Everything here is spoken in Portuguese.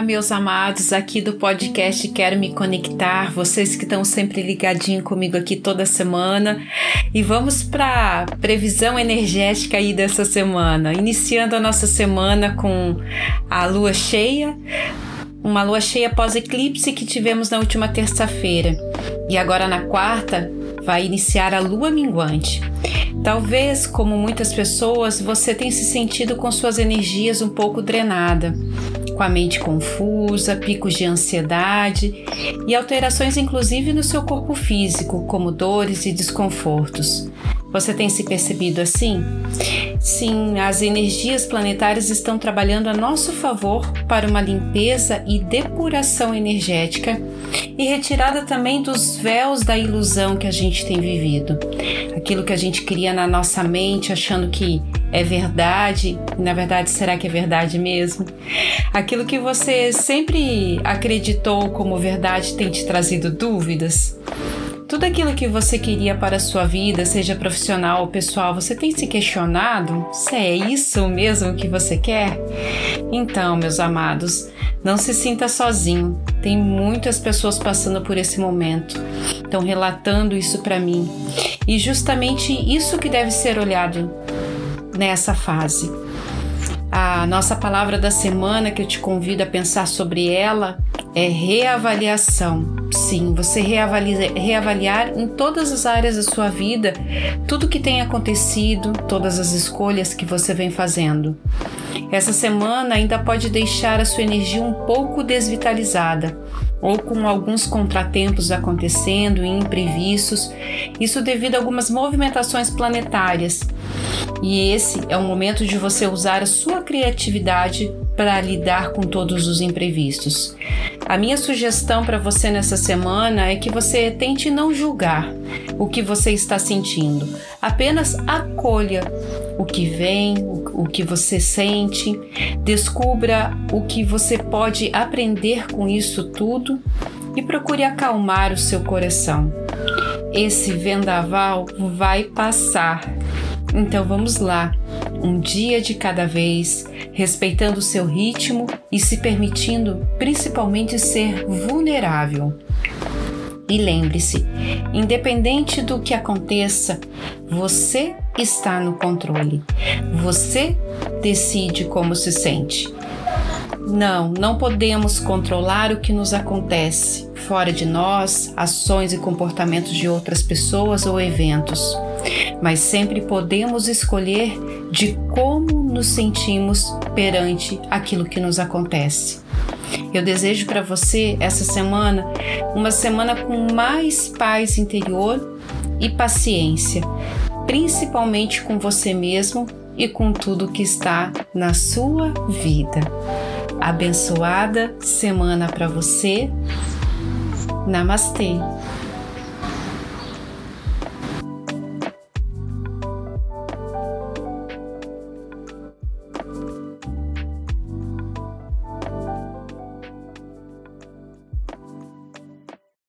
Olá, meus amados aqui do podcast Quero Me Conectar, vocês que estão sempre ligadinho comigo aqui toda semana. E vamos para previsão energética aí dessa semana, iniciando a nossa semana com a lua cheia, uma lua cheia pós-eclipse que tivemos na última terça-feira. E agora na quarta vai iniciar a lua minguante. Talvez, como muitas pessoas, você tenha se sentido com suas energias um pouco drenada, com a mente confusa, picos de ansiedade e alterações inclusive no seu corpo físico, como dores e desconfortos. Você tem se percebido assim? Sim, as energias planetárias estão trabalhando a nosso favor para uma limpeza e depuração energética e retirada também dos véus da ilusão que a gente tem vivido. Aquilo que a gente cria na nossa mente achando que é verdade, na verdade será que é verdade mesmo? Aquilo que você sempre acreditou como verdade tem te trazido dúvidas? Tudo aquilo que você queria para a sua vida, seja profissional ou pessoal, você tem se questionado se é isso mesmo que você quer? Então, meus amados, não se sinta sozinho. Tem muitas pessoas passando por esse momento, estão relatando isso para mim. E justamente isso que deve ser olhado nessa fase. A nossa palavra da semana que eu te convido a pensar sobre ela é reavaliação. Sim, você reavaliar, reavaliar em todas as áreas da sua vida tudo que tem acontecido, todas as escolhas que você vem fazendo. Essa semana ainda pode deixar a sua energia um pouco desvitalizada ou com alguns contratempos acontecendo e imprevistos, isso devido a algumas movimentações planetárias. E esse é o momento de você usar a sua criatividade para lidar com todos os imprevistos. A minha sugestão para você nessa semana é que você tente não julgar o que você está sentindo, apenas acolha o que vem, o que você sente, descubra o que você pode aprender com isso tudo e procure acalmar o seu coração. Esse vendaval vai passar. Então vamos lá, um dia de cada vez, respeitando seu ritmo e se permitindo principalmente ser vulnerável. E lembre-se, independente do que aconteça, você está no controle. Você decide como se sente. Não, não podemos controlar o que nos acontece fora de nós, ações e comportamentos de outras pessoas ou eventos, mas sempre podemos escolher de como nos sentimos perante aquilo que nos acontece. Eu desejo para você essa semana uma semana com mais paz interior e paciência, principalmente com você mesmo e com tudo que está na sua vida. Abençoada semana para você. Namastê.